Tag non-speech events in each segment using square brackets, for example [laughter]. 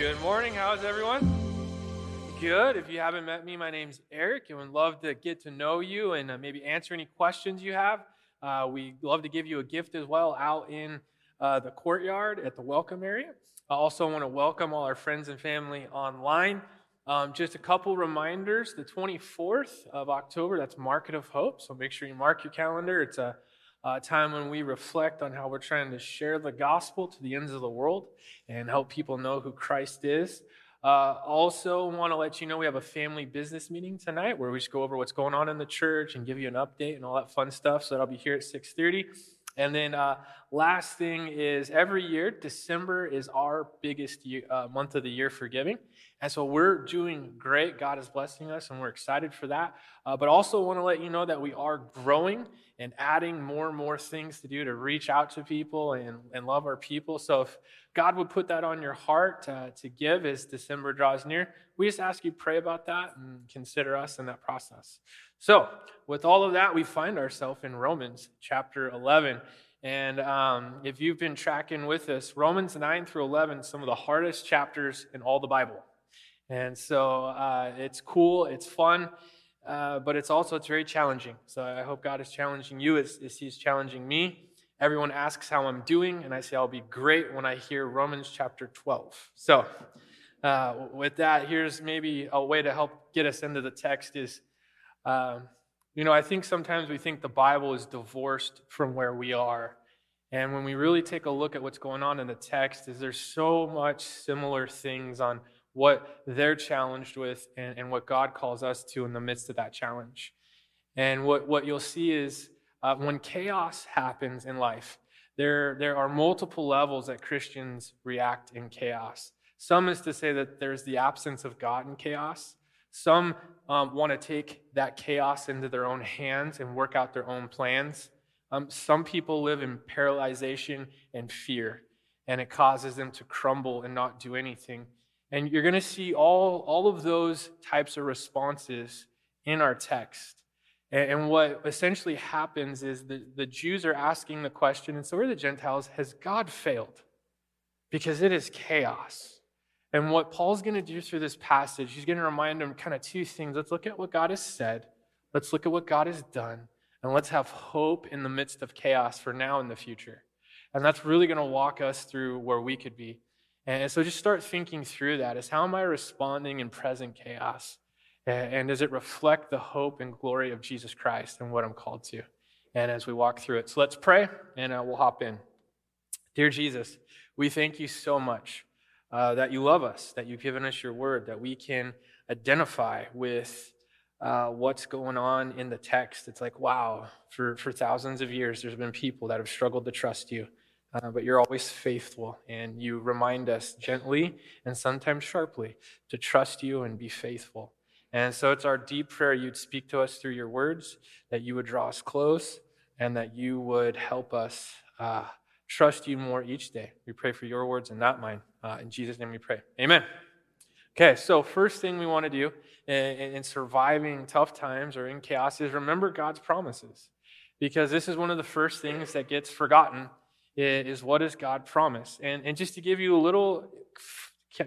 Good morning. How's everyone? Good. If you haven't met me, my name's Eric, and would love to get to know you and uh, maybe answer any questions you have. Uh, we love to give you a gift as well out in uh, the courtyard at the welcome area. I also want to welcome all our friends and family online. Um, just a couple reminders the 24th of October, that's Market of Hope. So make sure you mark your calendar. It's a a time when we reflect on how we're trying to share the gospel to the ends of the world and help people know who Christ is. Uh, also, want to let you know we have a family business meeting tonight where we just go over what's going on in the church and give you an update and all that fun stuff. So that'll be here at 6:30. And then uh, last thing is every year December is our biggest year, uh, month of the year for giving, and so we're doing great. God is blessing us, and we're excited for that. Uh, but also want to let you know that we are growing and adding more and more things to do to reach out to people and, and love our people. So if God would put that on your heart to give as December draws near, we just ask you pray about that and consider us in that process. So with all of that, we find ourselves in Romans chapter 11. And um, if you've been tracking with us, Romans 9 through 11, some of the hardest chapters in all the Bible. And so uh, it's cool, it's fun, uh, but it's also it's very challenging. So I hope God is challenging you as, as He's challenging me. Everyone asks how I'm doing, and I say I'll be great when I hear Romans chapter 12. So uh, with that, here's maybe a way to help get us into the text is, um, you know, I think sometimes we think the Bible is divorced from where we are. And when we really take a look at what's going on in the text, is there's so much similar things on what they're challenged with and, and what God calls us to in the midst of that challenge. And what, what you'll see is uh, when chaos happens in life, there, there are multiple levels that Christians react in chaos. Some is to say that there's the absence of God in chaos. Some um, want to take that chaos into their own hands and work out their own plans. Um, some people live in paralyzation and fear, and it causes them to crumble and not do anything. And you're going to see all, all of those types of responses in our text. And, and what essentially happens is the, the Jews are asking the question, and so are the Gentiles Has God failed? Because it is chaos. And what Paul's going to do through this passage, he's going to remind them kind of two things. Let's look at what God has said, let's look at what God has done, and let's have hope in the midst of chaos for now and the future. And that's really going to walk us through where we could be. And so just start thinking through that is how am I responding in present chaos? And does it reflect the hope and glory of Jesus Christ and what I'm called to? And as we walk through it. So let's pray and uh, we'll hop in. Dear Jesus, we thank you so much uh, that you love us, that you've given us your word, that we can identify with uh, what's going on in the text. It's like, wow, for, for thousands of years, there's been people that have struggled to trust you. Uh, but you're always faithful, and you remind us gently and sometimes sharply to trust you and be faithful. And so it's our deep prayer you'd speak to us through your words, that you would draw us close, and that you would help us uh, trust you more each day. We pray for your words and not mine. Uh, in Jesus' name we pray. Amen. Okay, so first thing we want to do in, in surviving tough times or in chaos is remember God's promises. Because this is one of the first things that gets forgotten is what does God promise? And, and just to give you a little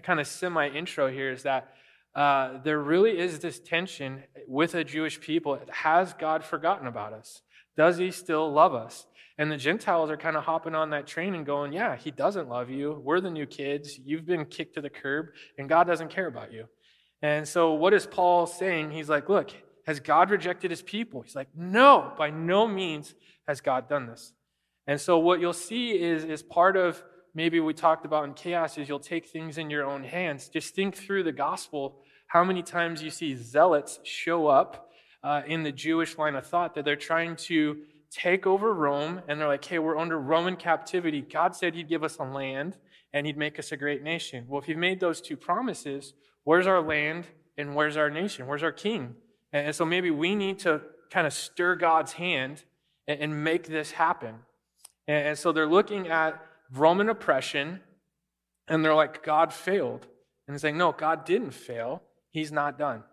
kind of semi intro here is that uh, there really is this tension with a Jewish people. Has God forgotten about us? Does he still love us? And the Gentiles are kind of hopping on that train and going, Yeah, he doesn't love you. We're the new kids. You've been kicked to the curb, and God doesn't care about you. And so, what is Paul saying? He's like, Look, has God rejected his people? He's like, No, by no means has God done this. And so what you'll see is, is part of maybe we talked about in chaos is you'll take things in your own hands. Just think through the gospel, how many times you see zealots show up uh, in the Jewish line of thought that they're trying to take over Rome, and they're like, hey, we're under Roman captivity. God said he'd give us a land and he'd make us a great nation. Well, if he made those two promises, where's our land and where's our nation? Where's our king? And so maybe we need to kind of stir God's hand and make this happen. And so they're looking at Roman oppression and they're like, God failed. And saying, no, God didn't fail. He's not done.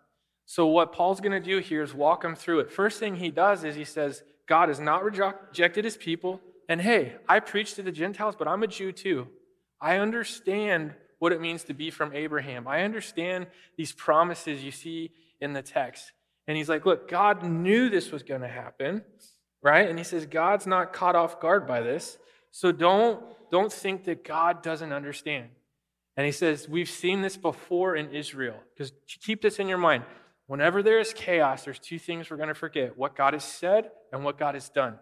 So what Paul's going to do here is walk them through it. First thing he does is he says, God has not rejected his people. And hey, I preach to the Gentiles, but I'm a Jew too. I understand what it means to be from Abraham. I understand these promises you see in the text. And he's like, look, God knew this was going to happen, right? And he says, God's not caught off guard by this. So don't, don't think that God doesn't understand. And he says, We've seen this before in Israel. Because keep this in your mind. Whenever there is chaos, there's two things we're going to forget what God has said and what God has done.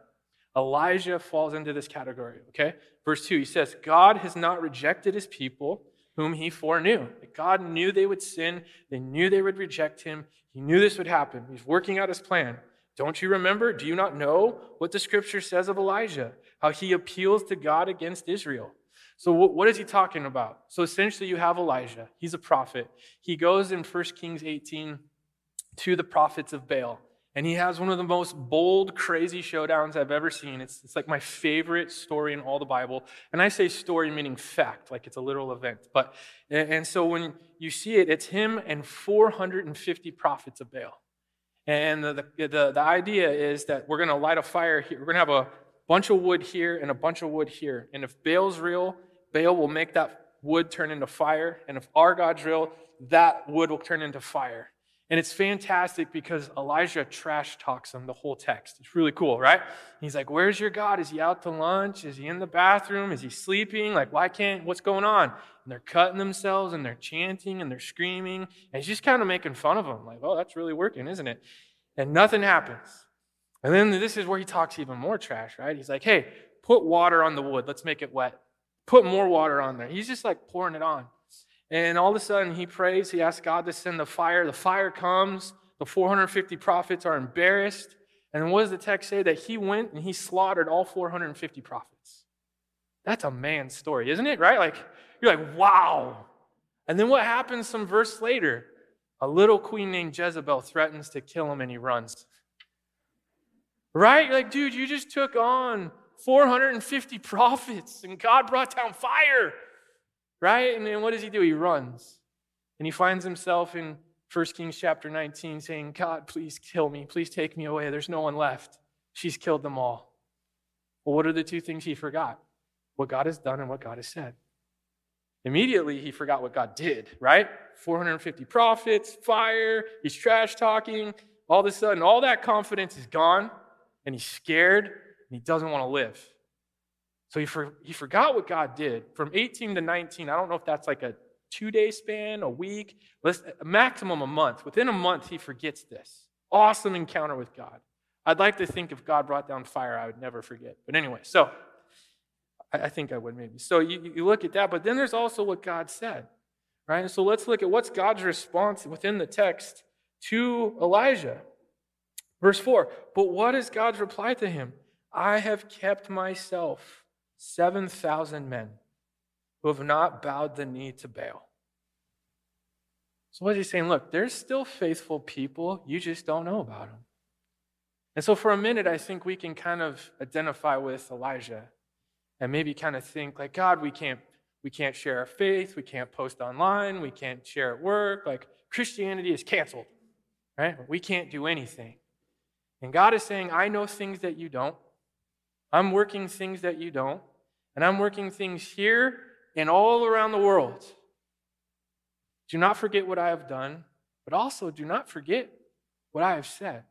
Elijah falls into this category, okay? Verse 2, he says, God has not rejected his people whom he foreknew. God knew they would sin, they knew they would reject him, he knew this would happen. He's working out his plan. Don't you remember? Do you not know what the scripture says of Elijah? How he appeals to God against Israel. So, what is he talking about? So, essentially, you have Elijah. He's a prophet. He goes in 1 Kings 18 to the prophets of Baal. And he has one of the most bold, crazy showdowns I've ever seen. It's, it's like my favorite story in all the Bible. And I say story meaning fact, like it's a literal event. But and so when you see it, it's him and 450 prophets of Baal. And the, the, the, idea is that we're going to light a fire here. We're going to have a bunch of wood here and a bunch of wood here. And if Baal's real, Baal will make that wood turn into fire. And if our God's real, that wood will turn into fire. And it's fantastic because Elijah trash talks him the whole text. It's really cool, right? He's like, Where's your God? Is he out to lunch? Is he in the bathroom? Is he sleeping? Like, why can't, what's going on? And they're cutting themselves and they're chanting and they're screaming. And he's just kind of making fun of them, like, Oh, that's really working, isn't it? And nothing happens. And then this is where he talks even more trash, right? He's like, Hey, put water on the wood. Let's make it wet. Put more water on there. He's just like pouring it on. And all of a sudden, he prays. He asks God to send the fire. The fire comes. The 450 prophets are embarrassed. And what does the text say? That he went and he slaughtered all 450 prophets. That's a man's story, isn't it? Right? Like, you're like, wow. And then what happens some verse later? A little queen named Jezebel threatens to kill him and he runs. Right? You're like, dude, you just took on 450 [laughs] prophets and God brought down fire right? And what does he do? He runs. And he finds himself in 1 Kings chapter 19 saying, God, please kill me. Please take me away. There's no one left. She's killed them all. Well, what are the two things he forgot? What God has done and what God has said. Immediately, he forgot what God did, right? 450 prophets, fire, he's trash talking. All of a sudden, all that confidence is gone, and he's scared, and he doesn't want to live. So he, for, he forgot what God did. From 18 to 19, I don't know if that's like a two day span, a week, let's, maximum a month. Within a month, he forgets this. Awesome encounter with God. I'd like to think if God brought down fire, I would never forget. But anyway, so I, I think I would maybe. So you, you look at that, but then there's also what God said, right? And so let's look at what's God's response within the text to Elijah. Verse 4 But what is God's reply to him? I have kept myself 7,000 men who have not bowed the knee to Baal. So, what is he saying? Look, there's still faithful people, you just don't know about them. And so, for a minute, I think we can kind of identify with Elijah and maybe kind of think, like, God, we can't, we can't share our faith, we can't post online, we can't share at work. Like, Christianity is canceled, right? We can't do anything. And God is saying, I know things that you don't. I'm working things that you don't, and I'm working things here and all around the world. Do not forget what I have done, but also do not forget what I have said.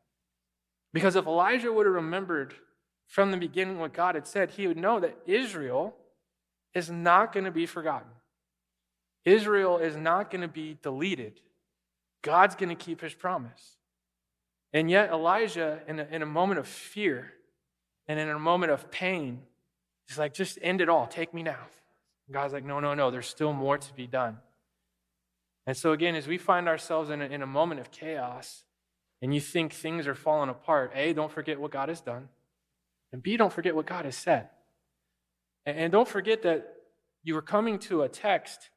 Because if Elijah would have remembered from the beginning what God had said, he would know that Israel is not going to be forgotten. Israel is not going to be deleted. God's going to keep his promise. And yet, Elijah, in a, in a moment of fear, and in a moment of pain, he's like, just end it all. Take me now. And God's like, no, no, no. There's still more to be done. And so, again, as we find ourselves in a, in a moment of chaos and you think things are falling apart, A, don't forget what God has done. And B, don't forget what God has said. And, and don't forget that you are coming to a text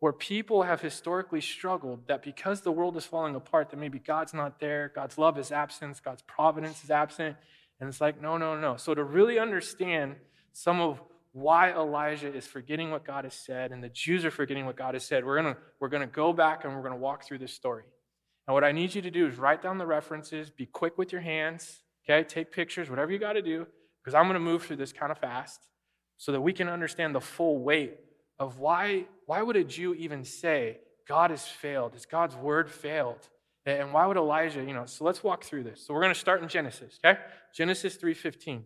where people have historically struggled that because the world is falling apart, that maybe God's not there, God's love is absent, God's providence is absent, and it's like, no, no, no. So to really understand some of why Elijah is forgetting what God has said and the Jews are forgetting what God has said, we're going to we're going to go back and we're going to walk through this story. And what I need you to do is write down the references, be quick with your hands, okay? Take pictures, whatever you got to do, because I'm going to move through this kind of fast so that we can understand the full weight of why, why would a Jew even say, God has failed? Has God's word failed? And why would Elijah, you know, so let's walk through this. So we're going to start in Genesis, okay? Genesis 3:15.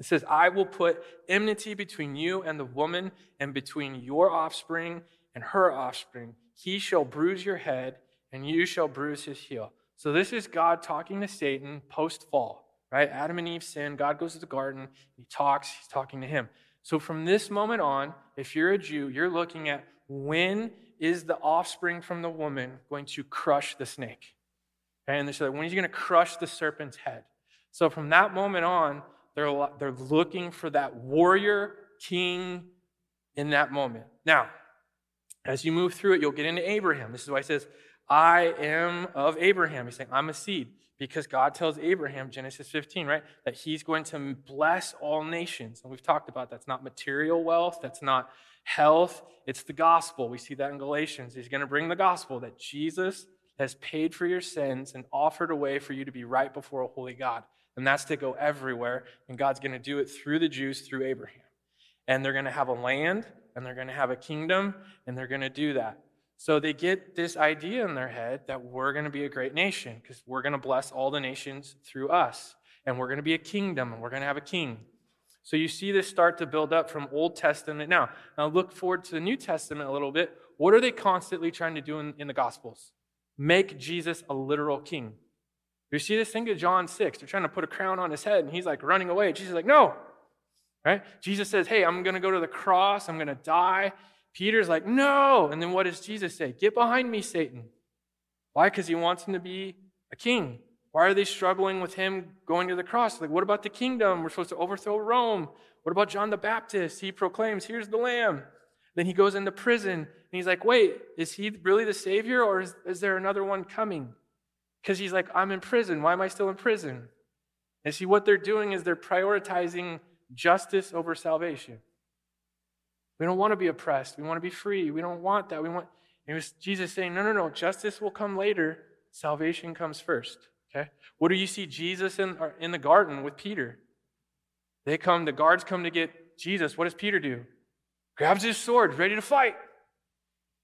It says, I will put enmity between you and the woman, and between your offspring and her offspring. He shall bruise your head, and you shall bruise his heel. So this is God talking to Satan post fall, right? Adam and Eve sin. God goes to the garden. He talks. He's talking to him. So from this moment on, if you're a Jew, you're looking at when is the offspring from the woman going to crush the snake? And they're like, when is he going to crush the serpent's head? So from that moment on, they're, they're looking for that warrior king in that moment. Now, as you move through it, you'll get into Abraham. This is why he says, I am of Abraham. He's saying, I'm a seed. Because God tells Abraham, Genesis 15, right, that he's going to bless all nations. And we've talked about that's not material wealth, that's not health, it's the gospel. We see that in Galatians. He's going to bring the gospel that Jesus has paid for your sins and offered a way for you to be right before a holy God. And that's to go everywhere. And God's going to do it through the Jews, through Abraham. And they're going to have a land, and they're going to have a kingdom, and they're going to do that. So they get this idea in their head that we're going to be a great nation because we're going to bless all the nations through us. And we're going to be a kingdom and we're going to have a king. So you see this start to build up from Old Testament. Now, now look forward to the New Testament a little bit. What are they constantly trying to do in, in the Gospels? Make Jesus a literal king. You see this? Think of John 6. They're trying to put a crown on his head and he's like running away. Jesus is like, no. Right? Jesus says, hey, I'm going to go to the cross. I'm going to die. Peter's like, no. And then what does Jesus say? Get behind me, Satan. Why? Because he wants him to be a king. Why are they struggling with him going to the cross? Like, what about the kingdom? We're supposed to overthrow Rome. What about John the Baptist? He proclaims, here's the lamb. Then he goes into prison and he's like, wait, is he really the Savior or is, is there another one coming? Because he's like, I'm in prison. Why am I still in prison? And see, what they're doing is they're prioritizing justice over salvation. We don't want to be oppressed. We want to be free. We don't want that. We want. It was Jesus saying, no, no, no. Justice will come later. Salvation comes first. Okay. What do you see Jesus in uh, in the garden with Peter? They come. The guards come to get Jesus. What does Peter do? Grabs his sword, ready to fight.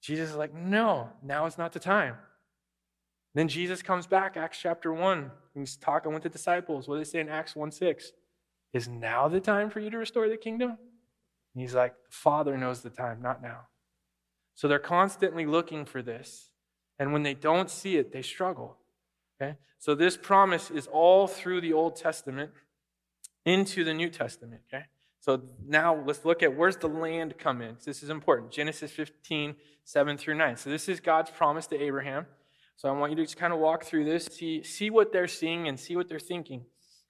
Jesus is like, no, now is not the time. Then Jesus comes back, Acts chapter 1. He's talking with the disciples. What do they say in Acts 1 6? Is now the time for you to restore the kingdom? And he's like, the Father knows the time, not now. So they're constantly looking for this. And when they don't see it, they struggle. Okay? So this promise is all through the Old Testament into the New Testament. Okay? So now let's look at where's the land come in. This is important. Genesis 15, 7 through 9. So this is God's promise to Abraham. So I want you to just kind of walk through this, see, see what they're seeing and see what they're thinking.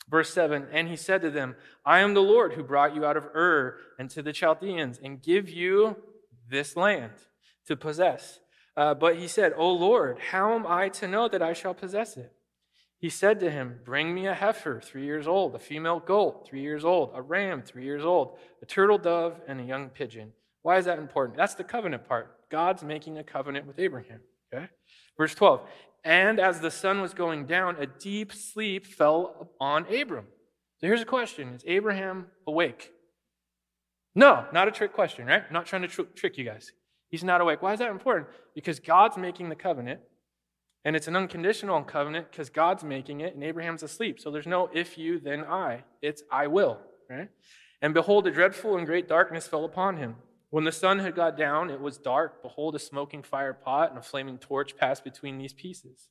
Verse 7 And he said to them, I am the Lord who brought you out of Ur and to the Chaldeans and give you this land to possess. Uh, but he said, O Lord, how am I to know that I shall possess it? He said to him, Bring me a heifer, three years old, a female goat, three years old, a ram, three years old, a turtle dove, and a young pigeon. Why is that important? That's the covenant part. God's making a covenant with Abraham. Okay? Verse 12. And as the sun was going down, a deep sleep fell on Abram. So here's a question Is Abraham awake? No, not a trick question, right? I'm not trying to tr- trick you guys. He's not awake. Why is that important? Because God's making the covenant, and it's an unconditional covenant because God's making it, and Abraham's asleep. So there's no if you, then I. It's I will, right? And behold, a dreadful and great darkness fell upon him. When the sun had got down, it was dark. Behold, a smoking fire pot and a flaming torch passed between these pieces.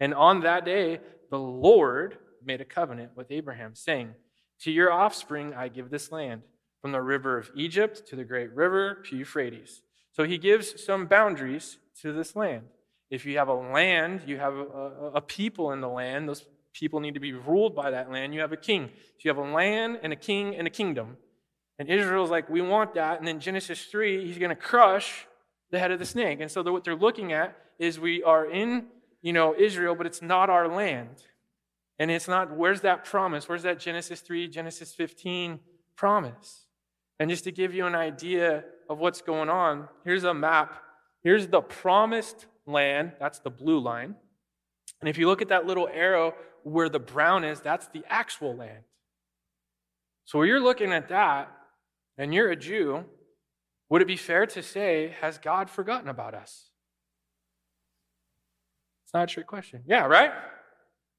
And on that day, the Lord made a covenant with Abraham, saying, To your offspring I give this land, from the river of Egypt to the great river to Euphrates. So he gives some boundaries to this land. If you have a land, you have a, a, a people in the land, those people need to be ruled by that land. You have a king. So you have a land and a king and a kingdom. And Israel's like, we want that. And then Genesis 3, he's going to crush the head of the snake. And so what they're looking at is we are in, you know, Israel, but it's not our land. And it's not, where's that promise? Where's that Genesis 3, Genesis 15 promise? And just to give you an idea of what's going on, here's a map. Here's the promised land. That's the blue line. And if you look at that little arrow where the brown is, that's the actual land. So you're looking at that, and you're a Jew, Would it be fair to say, has God forgotten about us? It's not a trick question. Yeah, right?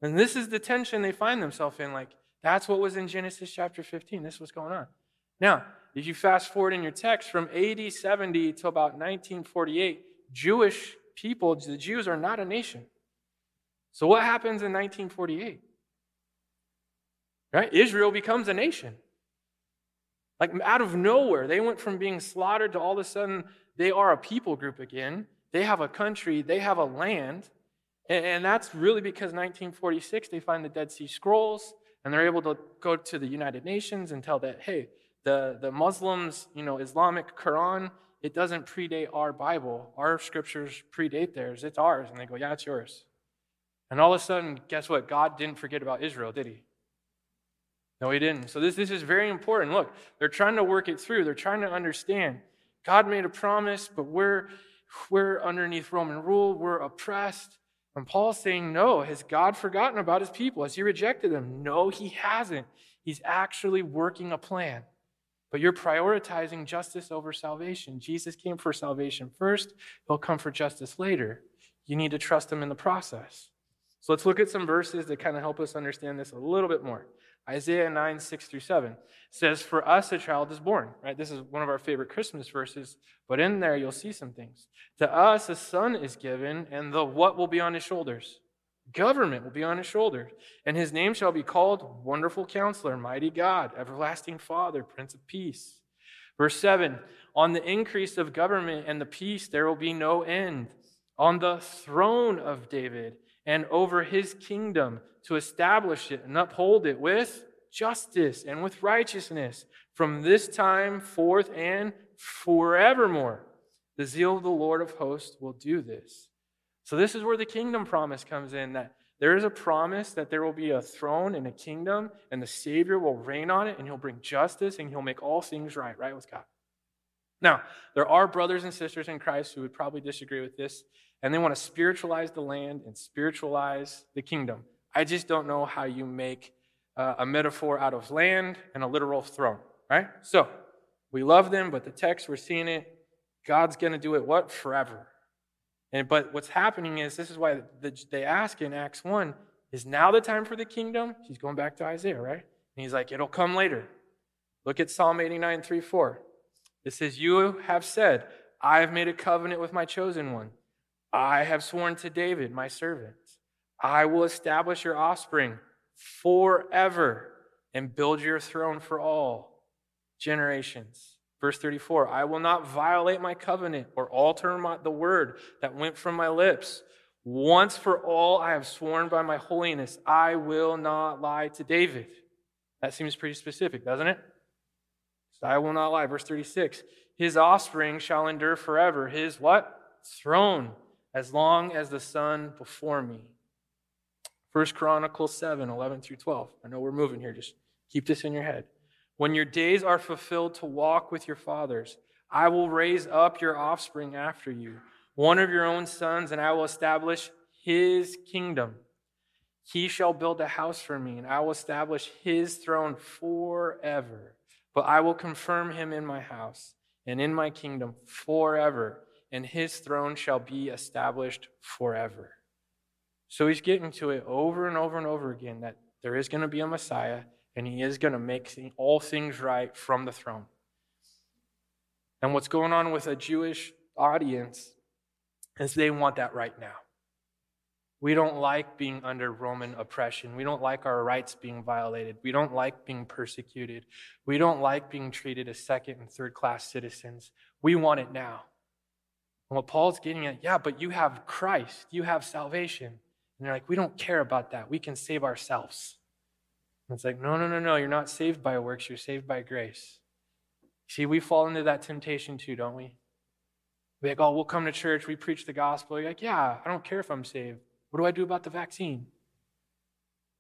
And this is the tension they find themselves in. Like, that's what was in Genesis chapter 15. This was going on. Now, if you fast forward in your text from AD 70 to about 1948, Jewish people, the Jews, are not a nation. So, what happens in 1948? Right? Israel becomes a nation. Like out of nowhere, they went from being slaughtered to all of a sudden they are a people group again. They have a country, they have a land. And that's really because 1946 they find the Dead Sea Scrolls and they're able to go to the United Nations and tell that, hey, the, the Muslims, you know, Islamic Quran, it doesn't predate our Bible. Our scriptures predate theirs. It's ours. And they go, yeah, it's yours. And all of a sudden, guess what? God didn't forget about Israel, did he? No, he didn't. So this, this is very important. Look, they're trying to work it through. They're trying to understand. God made a promise, but we're, we're underneath Roman rule. We're oppressed. And Paul's saying, no, has God forgotten about his people? Has he rejected them? No, he hasn't. He's actually working a plan. But you're prioritizing justice over salvation. Jesus came for salvation first, he'll come for justice later. You need to trust him in the process. So let's look at some verses that kind of help us understand this a little bit more. Isaiah 9, 6 through 7 says, For us a child is born, right? This is one of our favorite Christmas verses, but in there you'll see some things. To us a son is given, and the what will be on his shoulders? Government will be on his shoulders, and his name shall be called Wonderful Counselor, Mighty God, Everlasting Father, Prince of Peace. Verse 7 On the increase of government and the peace there will be no end. On the throne of David and over his kingdom to establish it and uphold it with justice and with righteousness from this time forth and forevermore. The zeal of the Lord of hosts will do this. So, this is where the kingdom promise comes in that there is a promise that there will be a throne and a kingdom, and the Savior will reign on it, and he'll bring justice, and he'll make all things right, right with God. Now, there are brothers and sisters in Christ who would probably disagree with this, and they want to spiritualize the land and spiritualize the kingdom. I just don't know how you make uh, a metaphor out of land and a literal throne, right? So, we love them, but the text, we're seeing it. God's going to do it what? Forever. And but what's happening is this is why the, they ask in Acts 1 is now the time for the kingdom? He's going back to Isaiah, right? And he's like, it'll come later. Look at Psalm 89, 3, 4. It says, You have said, I have made a covenant with my chosen one. I have sworn to David, my servant. I will establish your offspring forever and build your throne for all generations. Verse 34 I will not violate my covenant or alter my, the word that went from my lips. Once for all, I have sworn by my holiness, I will not lie to David. That seems pretty specific, doesn't it? So I will not lie. Verse 36 His offspring shall endure forever. His what? Throne, as long as the sun before me. First Chronicles 7, 11 through 12. I know we're moving here. Just keep this in your head. When your days are fulfilled to walk with your fathers, I will raise up your offspring after you, one of your own sons, and I will establish his kingdom. He shall build a house for me, and I will establish his throne forever. But I will confirm him in my house and in my kingdom forever, and his throne shall be established forever. So he's getting to it over and over and over again that there is going to be a Messiah and he is going to make all things right from the throne. And what's going on with a Jewish audience is they want that right now. We don't like being under Roman oppression. We don't like our rights being violated. We don't like being persecuted. We don't like being treated as second and third class citizens. We want it now. And what Paul's getting at, yeah, but you have Christ, you have salvation. And they're like, we don't care about that. We can save ourselves. And it's like, no, no, no, no. You're not saved by works. You're saved by grace. See, we fall into that temptation too, don't we? We're like, oh, we'll come to church. We preach the gospel. You're like, yeah, I don't care if I'm saved. What do I do about the vaccine?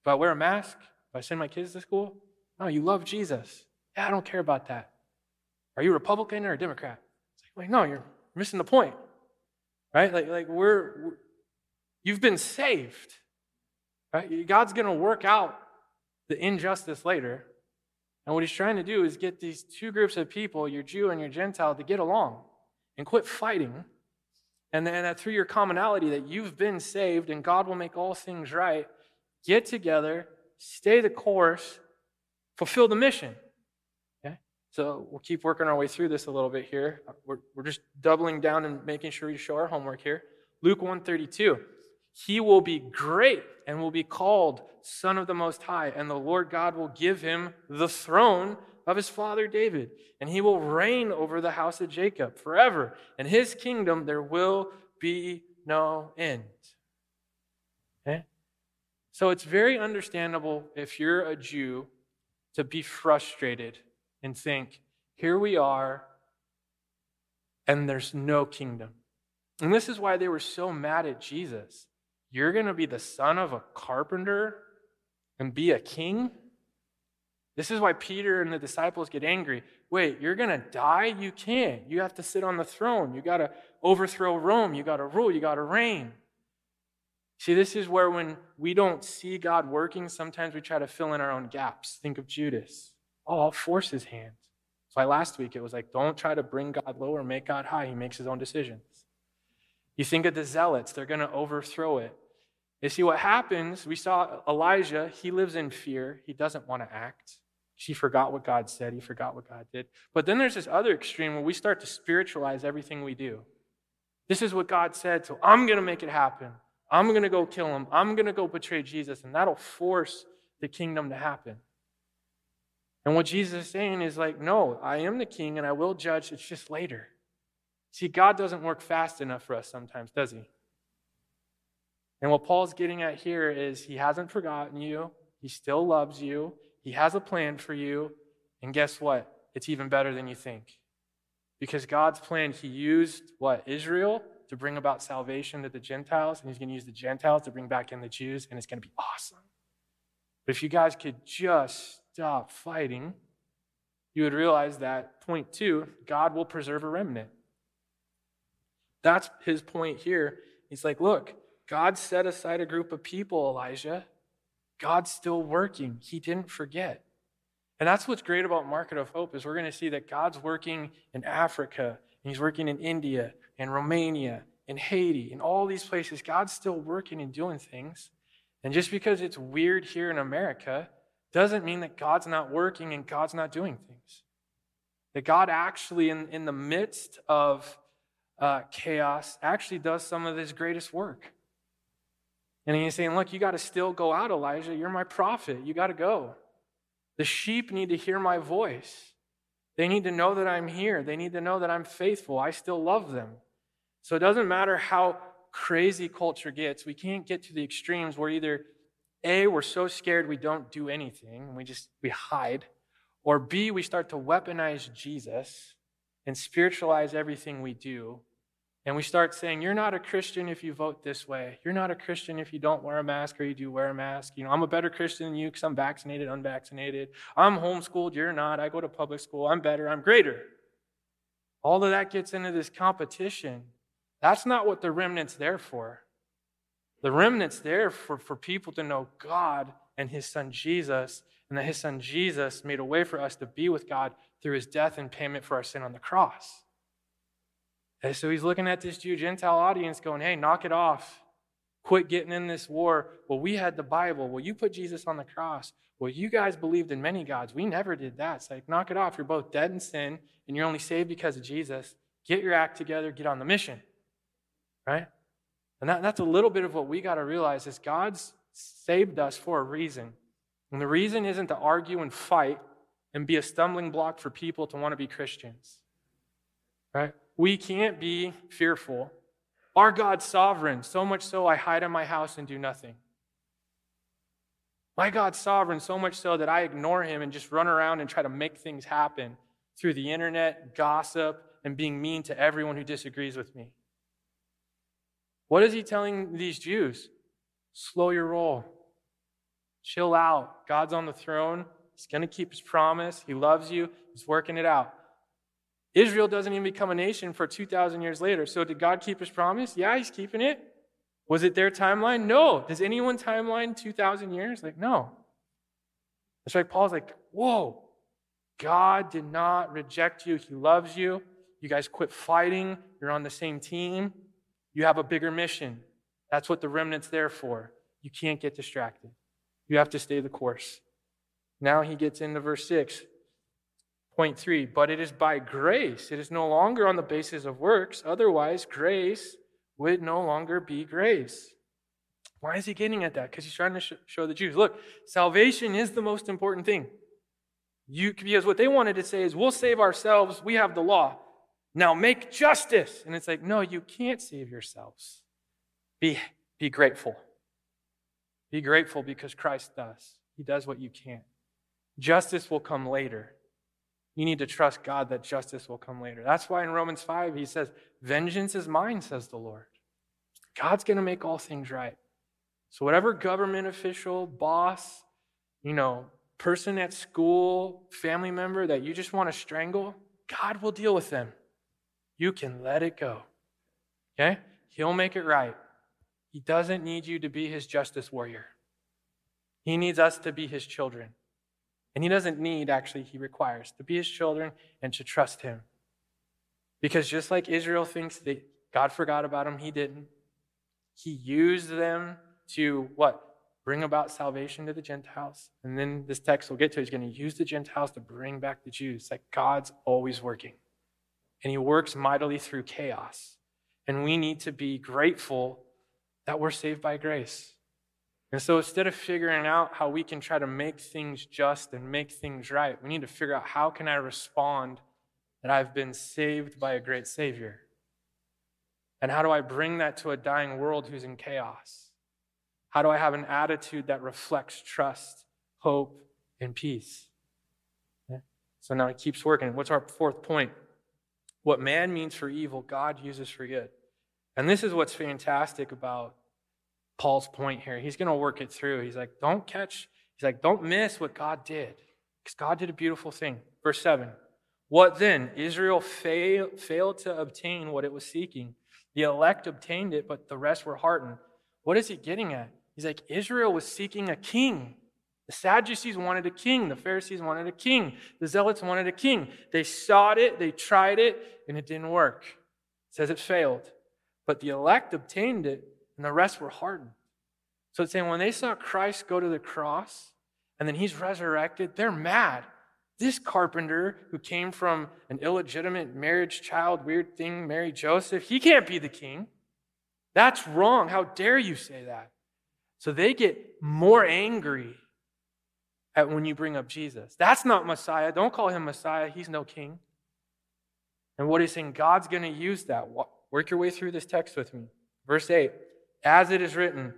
If I wear a mask? If I send my kids to school? No, you love Jesus. Yeah, I don't care about that. Are you Republican or a Democrat? It's like, no, you're missing the point. Right? Like, like we're You've been saved. Right? God's going to work out the injustice later. And what he's trying to do is get these two groups of people, your Jew and your Gentile, to get along and quit fighting. And then that through your commonality that you've been saved and God will make all things right, get together, stay the course, fulfill the mission. Okay? So we'll keep working our way through this a little bit here. We're, we're just doubling down and making sure we show our homework here. Luke 132. He will be great and will be called Son of the Most High, and the Lord God will give him the throne of his father David, and he will reign over the house of Jacob forever. And his kingdom there will be no end. Okay? So it's very understandable if you're a Jew to be frustrated and think, here we are, and there's no kingdom. And this is why they were so mad at Jesus. You're going to be the son of a carpenter and be a king? This is why Peter and the disciples get angry. Wait, you're going to die? You can't. You have to sit on the throne. You got to overthrow Rome. You got to rule. You got to reign. See, this is where when we don't see God working, sometimes we try to fill in our own gaps. Think of Judas. Oh, I'll force his hand. That's why last week it was like, don't try to bring God low or make God high. He makes his own decisions. You think of the zealots, they're going to overthrow it. You see what happens, we saw Elijah, he lives in fear. He doesn't want to act. He forgot what God said, he forgot what God did. But then there's this other extreme where we start to spiritualize everything we do. This is what God said, so I'm going to make it happen. I'm going to go kill him. I'm going to go betray Jesus, and that'll force the kingdom to happen. And what Jesus is saying is like, no, I am the king and I will judge. It's just later. See, God doesn't work fast enough for us sometimes, does he? And what Paul's getting at here is he hasn't forgotten you, he still loves you, he has a plan for you, and guess what? It's even better than you think. Because God's plan, he used what? Israel to bring about salvation to the Gentiles, and he's going to use the Gentiles to bring back in the Jews, and it's going to be awesome. But if you guys could just stop fighting, you would realize that point two, God will preserve a remnant. That's his point here. He's like, look, God set aside a group of people, Elijah. God's still working. He didn't forget. And that's what's great about Market of Hope is we're going to see that God's working in Africa, and he's working in India, and Romania, and Haiti, and all these places. God's still working and doing things. And just because it's weird here in America doesn't mean that God's not working and God's not doing things. That God actually, in, in the midst of uh, chaos actually does some of his greatest work. And he's saying, Look, you got to still go out, Elijah. You're my prophet. You got to go. The sheep need to hear my voice. They need to know that I'm here. They need to know that I'm faithful. I still love them. So it doesn't matter how crazy culture gets, we can't get to the extremes where either A, we're so scared we don't do anything and we just we hide, or B, we start to weaponize Jesus and spiritualize everything we do and we start saying, You're not a Christian if you vote this way. You're not a Christian if you don't wear a mask or you do wear a mask. You know, I'm a better Christian than you because I'm vaccinated, unvaccinated. I'm homeschooled, you're not. I go to public school, I'm better, I'm greater. All of that gets into this competition. That's not what the remnant's there for. The remnant's there for, for people to know God and his son Jesus, and that his son Jesus made a way for us to be with God through his death and payment for our sin on the cross. And so he's looking at this Jew Gentile audience going, hey, knock it off. Quit getting in this war. Well, we had the Bible. Well, you put Jesus on the cross. Well, you guys believed in many gods. We never did that. It's like, knock it off. You're both dead in sin, and you're only saved because of Jesus. Get your act together, get on the mission. Right? And that, that's a little bit of what we got to realize is God's saved us for a reason. And the reason isn't to argue and fight and be a stumbling block for people to want to be Christians. Right? We can't be fearful. Our God's sovereign, so much so I hide in my house and do nothing. My God's sovereign, so much so that I ignore him and just run around and try to make things happen through the internet, gossip, and being mean to everyone who disagrees with me. What is he telling these Jews? Slow your roll. Chill out. God's on the throne. He's going to keep his promise. He loves you. He's working it out. Israel doesn't even become a nation for 2,000 years later. So did God keep his promise? Yeah, he's keeping it. Was it their timeline? No. Does anyone timeline 2,000 years? Like, no. That's why Paul's like, whoa, God did not reject you, He loves you. You guys quit fighting, you're on the same team. You have a bigger mission. That's what the remnant's there for. You can't get distracted. You have to stay the course. Now he gets into verse 6. Point 3 But it is by grace. It is no longer on the basis of works. Otherwise, grace would no longer be grace. Why is he getting at that? Because he's trying to sh- show the Jews look, salvation is the most important thing. You, because what they wanted to say is, we'll save ourselves, we have the law. Now make justice. And it's like, no, you can't save yourselves. Be, be grateful. Be grateful because Christ does. He does what you can't. Justice will come later. You need to trust God that justice will come later. That's why in Romans 5 he says, Vengeance is mine, says the Lord. God's going to make all things right. So, whatever government official, boss, you know, person at school, family member that you just want to strangle, God will deal with them. You can let it go. Okay? He'll make it right. He doesn't need you to be his justice warrior. He needs us to be his children. And he doesn't need, actually, he requires to be his children and to trust him. Because just like Israel thinks that God forgot about him, he didn't. He used them to what? Bring about salvation to the Gentiles. And then this text we'll get to, he's going to use the Gentiles to bring back the Jews. Like God's always working. And he works mightily through chaos. And we need to be grateful that we're saved by grace. And so instead of figuring out how we can try to make things just and make things right, we need to figure out how can I respond that I've been saved by a great Savior? And how do I bring that to a dying world who's in chaos? How do I have an attitude that reflects trust, hope, and peace? So now it keeps working. What's our fourth point? What man means for evil, God uses for good. And this is what's fantastic about Paul's point here. He's going to work it through. He's like, don't catch, he's like, don't miss what God did. Because God did a beautiful thing. Verse 7. What then? Israel fail, failed to obtain what it was seeking. The elect obtained it, but the rest were hardened. What is he getting at? He's like, Israel was seeking a king. The Sadducees wanted a king. The Pharisees wanted a king. The Zealots wanted a king. They sought it, they tried it, and it didn't work. It says it failed. But the elect obtained it, and the rest were hardened. So it's saying when they saw Christ go to the cross, and then he's resurrected, they're mad. This carpenter who came from an illegitimate marriage child, weird thing, Mary Joseph, he can't be the king. That's wrong. How dare you say that? So they get more angry at when you bring up Jesus. That's not Messiah. Don't call him Messiah. He's no king. And what he's saying, God's going to use that. Work your way through this text with me. Verse 8 As it is written,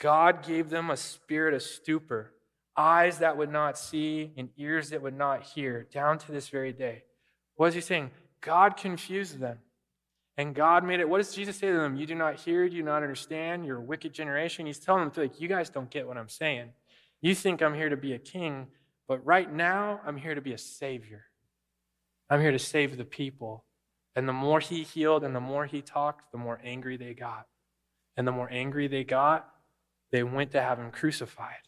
God gave them a spirit of stupor, eyes that would not see, and ears that would not hear, down to this very day. What is he saying? God confused them. And God made it. What does Jesus say to them? You do not hear, you do not understand, you're a wicked generation. He's telling them, like, you guys don't get what I'm saying. You think I'm here to be a king, but right now I'm here to be a savior. I'm here to save the people. And the more he healed and the more he talked, the more angry they got. And the more angry they got, they went to have him crucified.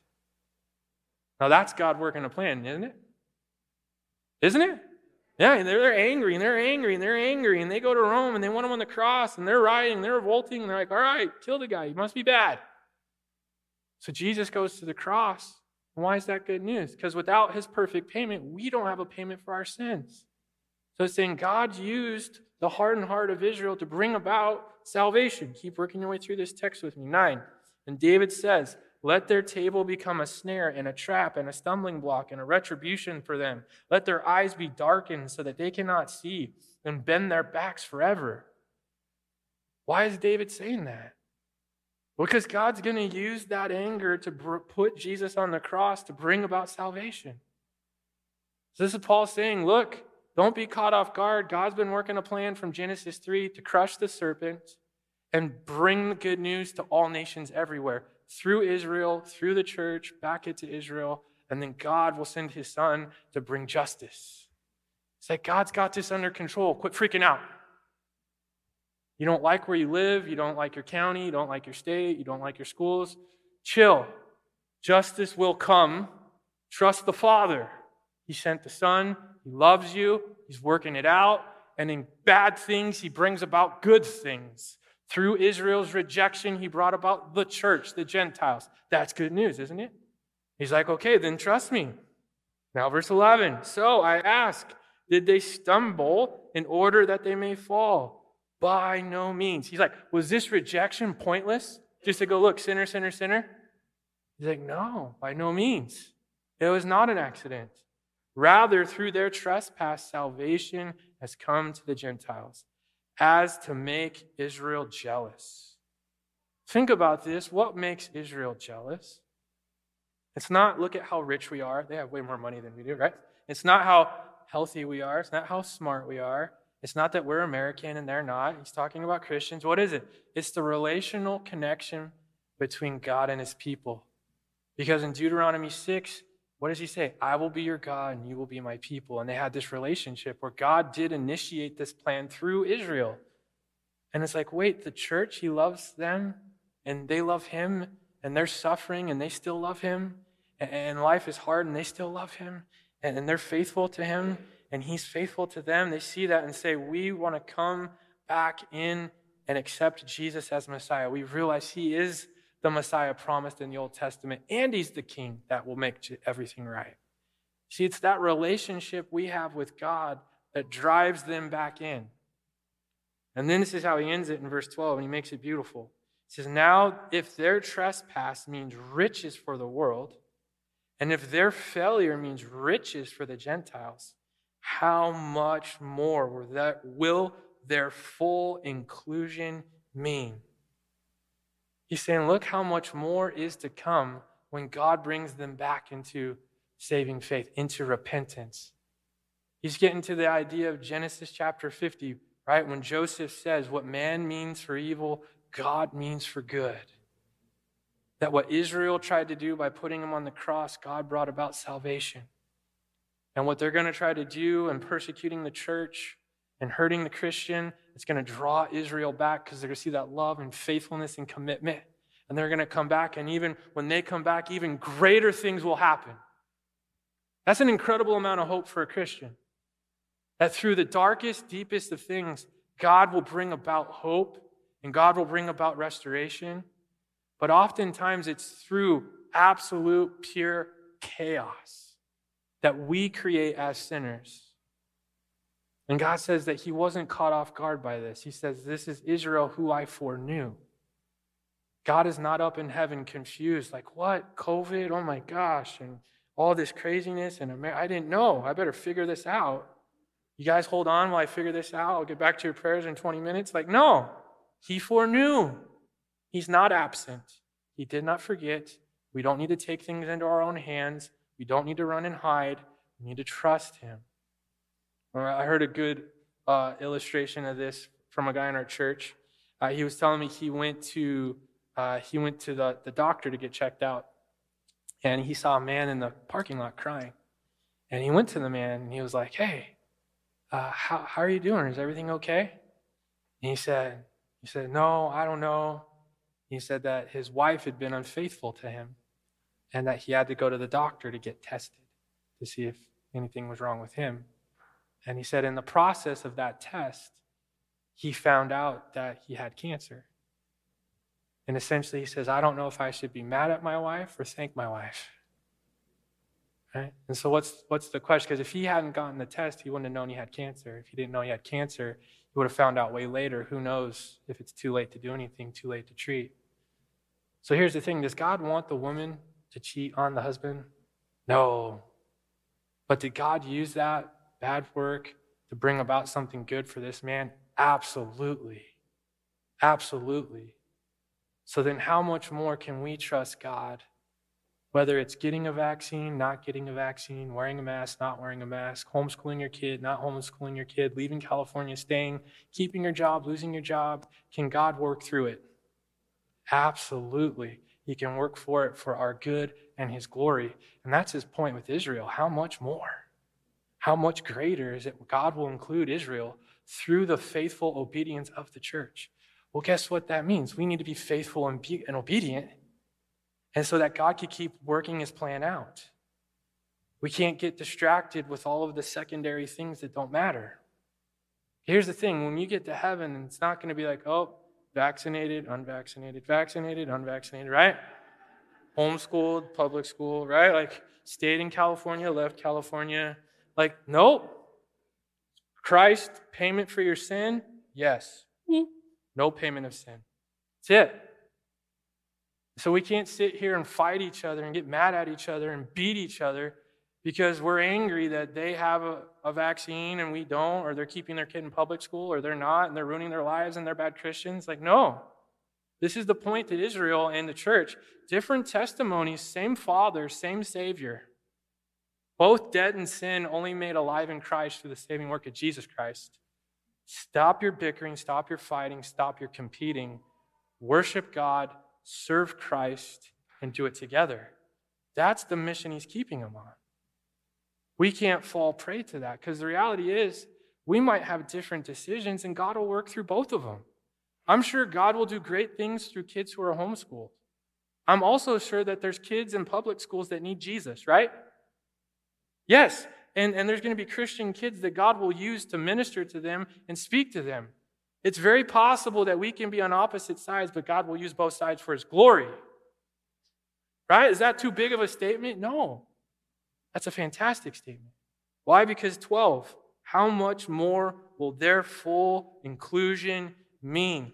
Now that's God working a plan, isn't it? Isn't it? Yeah, and they're, they're angry and they're angry and they're angry and they go to Rome and they want him on the cross and they're rioting, they're revolting, and they're like, all right, kill the guy. He must be bad. So Jesus goes to the cross. why is that good news? Because without his perfect payment, we don't have a payment for our sins. So it's saying God used the hardened heart of Israel to bring about salvation. Keep working your way through this text with me. Nine. And David says, Let their table become a snare and a trap and a stumbling block and a retribution for them. Let their eyes be darkened so that they cannot see and bend their backs forever. Why is David saying that? Because God's going to use that anger to put Jesus on the cross to bring about salvation. So this is Paul saying, look, don't be caught off guard. God's been working a plan from Genesis 3 to crush the serpent and bring the good news to all nations everywhere through Israel, through the church, back into Israel, and then God will send his son to bring justice. It's like God's got this under control. Quit freaking out. You don't like where you live, you don't like your county, you don't like your state, you don't like your schools. Chill. Justice will come. Trust the Father. He sent the Son, He loves you, He's working it out, and in bad things, He brings about good things. Through Israel's rejection, He brought about the church, the Gentiles. That's good news, isn't it? He's like, okay, then trust me. Now, verse 11. So I ask, did they stumble in order that they may fall? By no means. He's like, was this rejection pointless? Just to go, look, sinner, sinner, sinner? He's like, no, by no means. It was not an accident. Rather, through their trespass, salvation has come to the Gentiles as to make Israel jealous. Think about this. What makes Israel jealous? It's not look at how rich we are. They have way more money than we do, right? It's not how healthy we are. It's not how smart we are. It's not that we're American and they're not. He's talking about Christians. What is it? It's the relational connection between God and his people. Because in Deuteronomy 6, what does he say? I will be your God and you will be my people. And they had this relationship where God did initiate this plan through Israel. And it's like, wait, the church, he loves them and they love him and they're suffering and they still love him. And life is hard and they still love him and they're faithful to him and he's faithful to them. They see that and say, we want to come back in and accept Jesus as Messiah. We realize he is the Messiah promised in the Old Testament, and he's the king that will make everything right. See, it's that relationship we have with God that drives them back in. And then this is how he ends it in verse 12, and he makes it beautiful. He says, Now, if their trespass means riches for the world, and if their failure means riches for the Gentiles, how much more will, their full inclusion mean? He's saying, look how much more is to come when God brings them back into saving faith, into repentance. He's getting to the idea of Genesis chapter 50, right? When Joseph says, What man means for evil, God means for good. That what Israel tried to do by putting him on the cross, God brought about salvation. And what they're going to try to do in persecuting the church and hurting the Christian, it's going to draw Israel back because they're going to see that love and faithfulness and commitment. And they're going to come back, and even when they come back, even greater things will happen. That's an incredible amount of hope for a Christian. That through the darkest, deepest of things, God will bring about hope and God will bring about restoration. But oftentimes it's through absolute, pure chaos that we create as sinners. And God says that He wasn't caught off guard by this. He says, This is Israel who I foreknew. God is not up in heaven confused, like, what? COVID? Oh my gosh. And all this craziness. And I didn't know. I better figure this out. You guys hold on while I figure this out. I'll get back to your prayers in 20 minutes. Like, no, He foreknew. He's not absent. He did not forget. We don't need to take things into our own hands. We don't need to run and hide. We need to trust Him. I heard a good uh, illustration of this from a guy in our church. Uh, he was telling me he went to uh, he went to the, the doctor to get checked out, and he saw a man in the parking lot crying. And he went to the man and he was like, "Hey, uh, how how are you doing? Is everything okay?" And he said, "He said no, I don't know." He said that his wife had been unfaithful to him, and that he had to go to the doctor to get tested to see if anything was wrong with him. And he said, in the process of that test, he found out that he had cancer. And essentially, he says, I don't know if I should be mad at my wife or thank my wife. Right? And so, what's, what's the question? Because if he hadn't gotten the test, he wouldn't have known he had cancer. If he didn't know he had cancer, he would have found out way later. Who knows if it's too late to do anything, too late to treat. So, here's the thing Does God want the woman to cheat on the husband? No. But did God use that bad work to bring about something good for this man? Absolutely. Absolutely. So then, how much more can we trust God? Whether it's getting a vaccine, not getting a vaccine, wearing a mask, not wearing a mask, homeschooling your kid, not homeschooling your kid, leaving California, staying, keeping your job, losing your job, can God work through it? Absolutely. He can work for it for our good and His glory. And that's His point with Israel. How much more? How much greater is it God will include Israel through the faithful obedience of the church? Well, guess what that means? We need to be faithful and, be, and obedient, and so that God could keep working his plan out. We can't get distracted with all of the secondary things that don't matter. Here's the thing when you get to heaven, it's not going to be like, oh, vaccinated, unvaccinated, vaccinated, unvaccinated, right? Homeschooled, public school, right? Like, stayed in California, left California. Like, nope. Christ, payment for your sin? Yes. Hmm. No payment of sin. That's it. So we can't sit here and fight each other and get mad at each other and beat each other because we're angry that they have a, a, vaccine and we don't, or they're keeping their kid in public school, or they're not, and they're ruining their lives and they're bad Christians. Like, no. This is the point to Israel and the church. Different testimonies, same Father, same Savior. Both dead in sin, only made alive in Christ through the saving work of Jesus Christ. Stop your bickering, stop your fighting, stop your competing. Worship God, serve Christ, and do it together. That's the mission He's keeping them on. We can't fall prey to that because the reality is we might have different decisions and God will work through both of them. I'm sure God will do great things through kids who are homeschooled. I'm also sure that there's kids in public schools that need Jesus, right? Yes, and, and there's going to be Christian kids that God will use to minister to them and speak to them. It's very possible that we can be on opposite sides, but God will use both sides for his glory. Right? Is that too big of a statement? No. That's a fantastic statement. Why? Because 12, how much more will their full inclusion mean?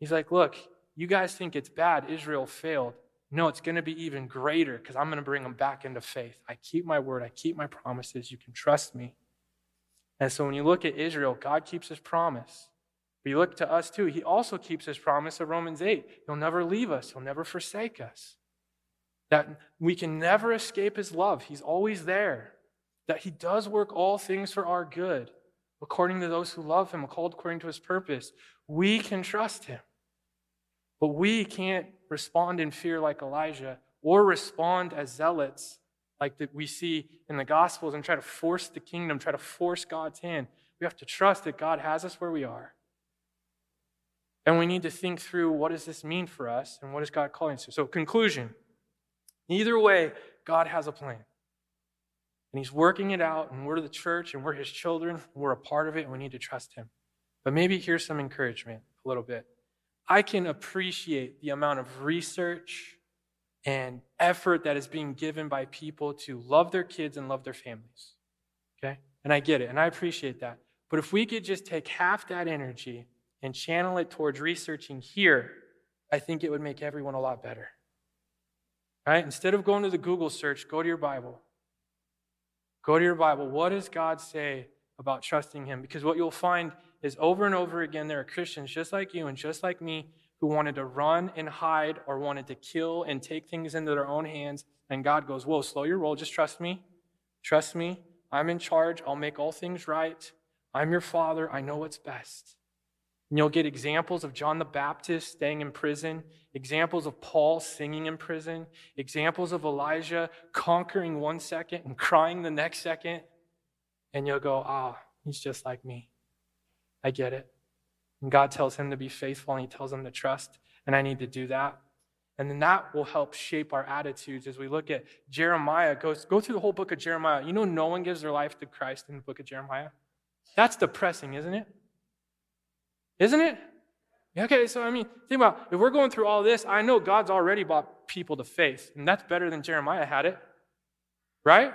He's like, look, you guys think it's bad. Israel failed. No, it's going to be even greater because I'm going to bring them back into faith. I keep my word, I keep my promises. You can trust me. And so when you look at Israel, God keeps his promise. But you look to us too, he also keeps his promise of Romans 8. He'll never leave us, he'll never forsake us. That we can never escape his love. He's always there. That he does work all things for our good, according to those who love him, called according to his purpose. We can trust him. But we can't respond in fear like Elijah or respond as zealots like that we see in the Gospels and try to force the kingdom, try to force God's hand. We have to trust that God has us where we are. And we need to think through what does this mean for us and what is God calling us to. So, conclusion. Either way, God has a plan. And He's working it out, and we're the church, and we're His children, we're a part of it, and we need to trust Him. But maybe here's some encouragement a little bit. I can appreciate the amount of research and effort that is being given by people to love their kids and love their families. Okay? And I get it, and I appreciate that. But if we could just take half that energy and channel it towards researching here, I think it would make everyone a lot better. Right? Instead of going to the Google search, go to your Bible. Go to your Bible. What does God say about trusting Him? Because what you'll find is over and over again, there are Christians just like you and just like me who wanted to run and hide or wanted to kill and take things into their own hands. And God goes, Whoa, slow your roll. Just trust me. Trust me. I'm in charge. I'll make all things right. I'm your father. I know what's best. And you'll get examples of John the Baptist staying in prison, examples of Paul singing in prison, examples of Elijah conquering one second and crying the next second. And you'll go, ah, he's just like me. I get it. And God tells him to be faithful and he tells him to trust, and I need to do that. And then that will help shape our attitudes as we look at Jeremiah. Go, go through the whole book of Jeremiah. You know, no one gives their life to Christ in the book of Jeremiah. That's depressing, isn't it? Isn't it? Okay, so I mean, think about if we're going through all this, I know God's already brought people to faith, and that's better than Jeremiah had it. Right?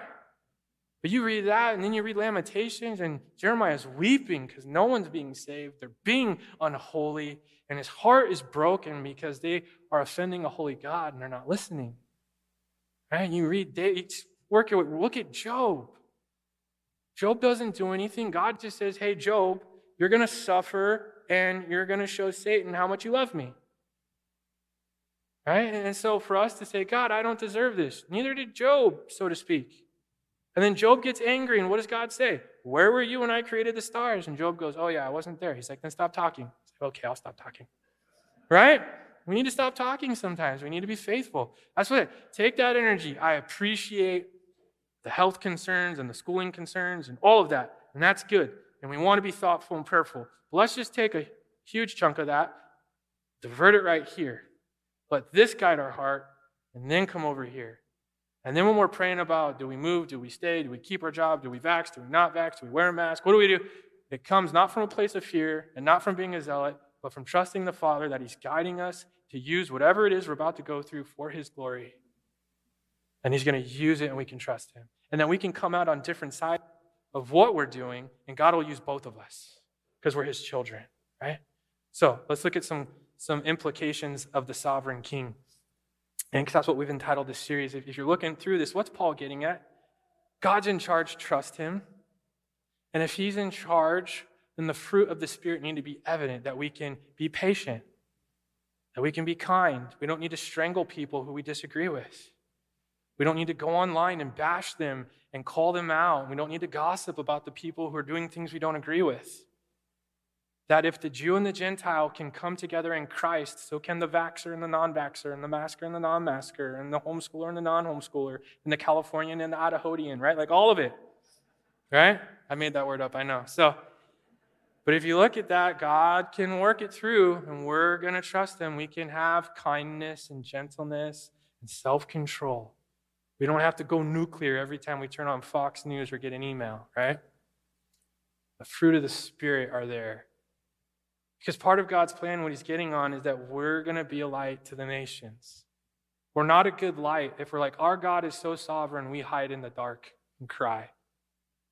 But you read that, and then you read Lamentations, and Jeremiah is weeping because no one's being saved. They're being unholy, and his heart is broken because they are offending a holy God and they're not listening. Right? You read, work it, look at Job. Job doesn't do anything. God just says, hey, Job, you're going to suffer and you're going to show Satan how much you love me. Right? And so for us to say, God, I don't deserve this, neither did Job, so to speak. And then Job gets angry, and what does God say? Where were you when I created the stars? And Job goes, Oh, yeah, I wasn't there. He's like, Then stop talking. Like, okay, I'll stop talking. Right? We need to stop talking sometimes. We need to be faithful. That's what, take that energy. I appreciate the health concerns and the schooling concerns and all of that. And that's good and we want to be thoughtful and prayerful. But let's just take a huge chunk of that, divert it right here. Let this guide our heart, and then come over here. And then when we're praying about do we move, do we stay, do we keep our job, do we vax, do we not vax, do we wear a mask, what do we do? It comes not from a place of fear and not from being a zealot, but from trusting the Father that He's guiding us to use whatever it is we're about to go through for His glory. And He's going to use it and we can trust Him. And then we can come out on different sides of what we're doing, and God will use both of us because we're His children, right? So let's look at some, some implications of the sovereign king. And that's what we've entitled this series. If you're looking through this, what's Paul getting at? God's in charge, trust him. And if he's in charge, then the fruit of the Spirit need to be evident that we can be patient, that we can be kind. We don't need to strangle people who we disagree with. We don't need to go online and bash them and call them out. We don't need to gossip about the people who are doing things we don't agree with. That if the Jew and the Gentile can come together in Christ, so can the vaxxer and the non vaxxer, and the masker and the non masker, and the homeschooler and the non homeschooler, and the Californian and the Idahoan, right? Like all of it, right? I made that word up, I know. So, but if you look at that, God can work it through, and we're going to trust Him. We can have kindness and gentleness and self control. We don't have to go nuclear every time we turn on Fox News or get an email, right? The fruit of the Spirit are there. Because part of God's plan, what He's getting on, is that we're going to be a light to the nations. We're not a good light if we're like, our God is so sovereign, we hide in the dark and cry.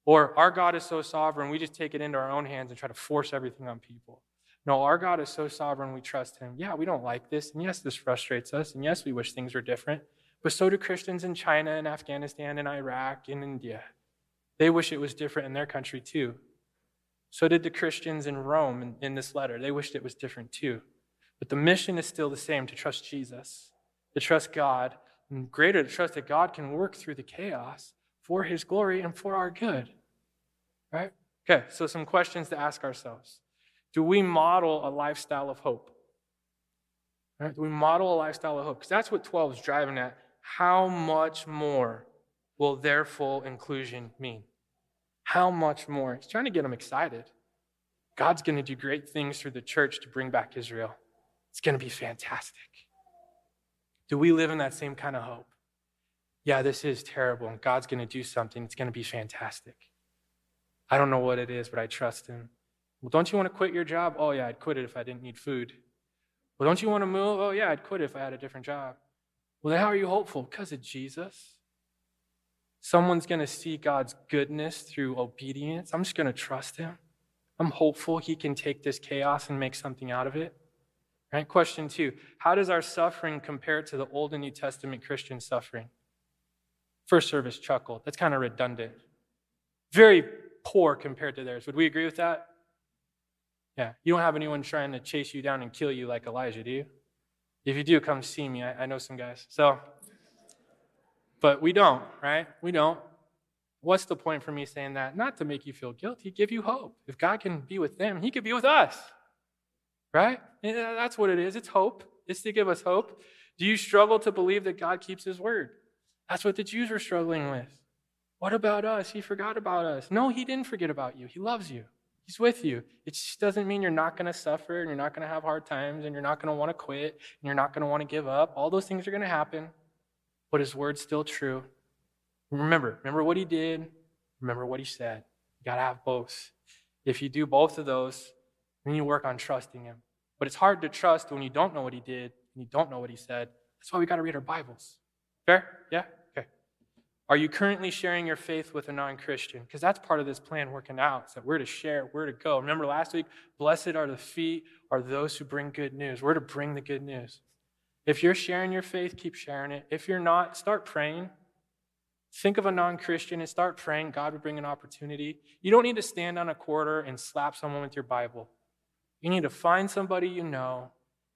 Or our God is so sovereign, we just take it into our own hands and try to force everything on people. No, our God is so sovereign, we trust Him. Yeah, we don't like this. And yes, this frustrates us. And yes, we wish things were different. But so do Christians in China and Afghanistan and Iraq and India. They wish it was different in their country too. So did the Christians in Rome in, in, this letter. They wished it was different too. But the mission is still the same to trust Jesus, to trust God, and greater to trust that God can work through the chaos for his glory and for our good. Right? Okay, so some questions to ask ourselves. Do we model a lifestyle of hope? Right? Do we model a lifestyle of hope? Because that's what 12 is driving at. How much more will their full inclusion mean? How much more? He's trying to get them excited. God's going to do great things through the church to bring back Israel. It's going to be fantastic. Do we live in that same kind of hope? Yeah, this is terrible, and God's going to do something. It's going to be fantastic. I don't know what it is, but I trust Him. Well, don't you want to quit your job? Oh, yeah, I'd quit it if I didn't need food. Well, don't you want to move? Oh, yeah, I'd quit it if I had a different job. Well, then how are you hopeful? Because of Jesus. Someone's going to see God's goodness through obedience. I'm just going to trust him. I'm hopeful he can take this chaos and make something out of it. Right? Question two How does our suffering compare to the Old and New Testament Christian suffering? First service chuckled. That's kind of redundant. Very poor compared to theirs. Would we agree with that? Yeah. You don't have anyone trying to chase you down and kill you like Elijah, do you? If you do, come see me. I, I know some guys. So, but we don't, right? We don't. What's the point for me saying that? Not to make you feel guilty, give you hope. If God can be with them, He could be with us, right? Yeah, uh, that's what it is. It's hope. It's to give us hope. Do you struggle to believe that God keeps His word? That's what the Jews were struggling with. What about us? He forgot about us. No, He didn't forget about you. He loves you. He's with you. It just doesn't mean you're not going to suffer and you're not going to have hard times and you're not going to want to quit and you're not going to want to give up. All those things are going to happen but his word's still true. Remember, remember what he did, remember what he said. You got to have both. If you do both of those, then you work on trusting him. But it's hard to trust when you don't know what he did and you don't know what he said. That's why we got to read our Bibles. Fair? Yeah? Okay. Are you currently sharing your faith with a non Christian? Because that's part of this plan working out. So we're to share, we're to go. Remember last week, blessed are the feet, are those who bring good news. We're to bring the good news. If you're sharing your faith, keep sharing it. If you're not, start praying. Think of a non Christian and start praying God would bring an opportunity. You don't need to stand on a quarter and slap someone with your Bible. You need to find somebody you know,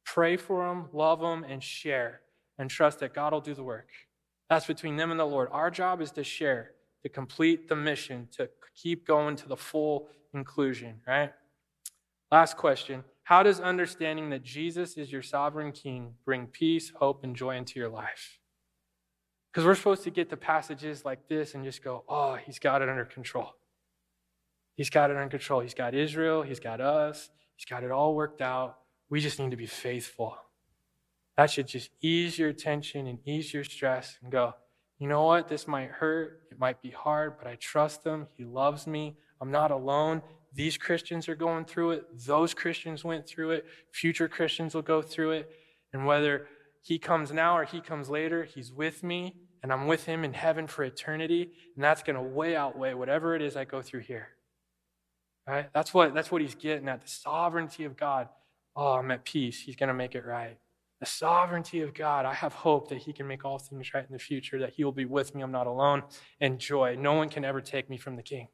pray for them, love them, and share, and trust that God will do the work. That's between them and the Lord. Our job is to share, to complete the mission, to keep going to the full inclusion, right? Last question how does understanding that Jesus is your sovereign king bring peace, hope, and joy into your life? Because we're supposed to get to passages like this and just go, oh, he's got it under control. He's got it under control. He's got Israel, he's got us, he's got it all worked out. We just need to be faithful. That should just ease your tension and ease your stress and go, you know what? This might hurt. It might be hard, but I trust him. He loves me. I'm not alone. These Christians are going through it. Those Christians went through it. Future Christians will go through it. And whether he comes now or he comes later, he's with me, and I'm with him in heaven for eternity. And that's going to way outweigh whatever it is I go through here. Right? That's what, that's what he's getting at the sovereignty of God. Oh, I'm at peace. He's going to make it right. The sovereignty of God. I have hope that He can make all things right in the future, that He will be with me. I'm not alone. And joy. No one can ever take me from the King.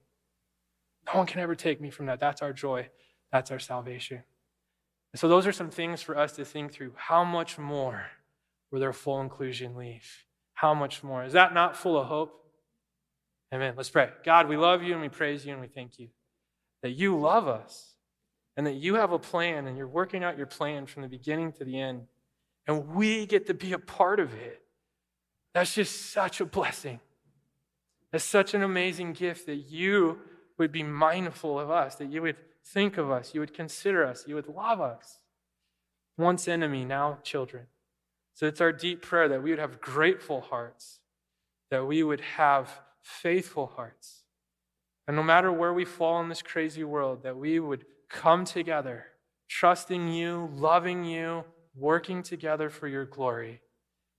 No one can ever take me from that. That's our joy. That's our salvation. And So, those are some things for us to think through. How much more will their full inclusion leave? How much more? Is that not full of hope? Amen. Let's pray. God, we love you and we praise you and we thank you that you love us and that you have a plan and you're working out your plan from the beginning to the end and we get to be a part of it. That's just such a blessing. That's such an amazing gift that you would be mindful of us, that you would think of us, you would consider us, you would love us. Once enemy, now children. So it's our deep prayer that we would have grateful hearts, that we would have faithful hearts. And no matter where we fall in this crazy world, that we would come together, trusting you, loving you, working together for your glory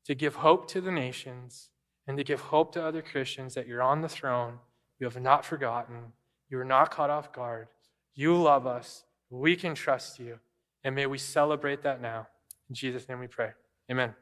to give hope to the nations and to give hope to other Christians that you're on the throne, you have not forgotten, you are not caught off guard, you love us, we can trust you, and may we celebrate that now. In Jesus' name we pray. Amen.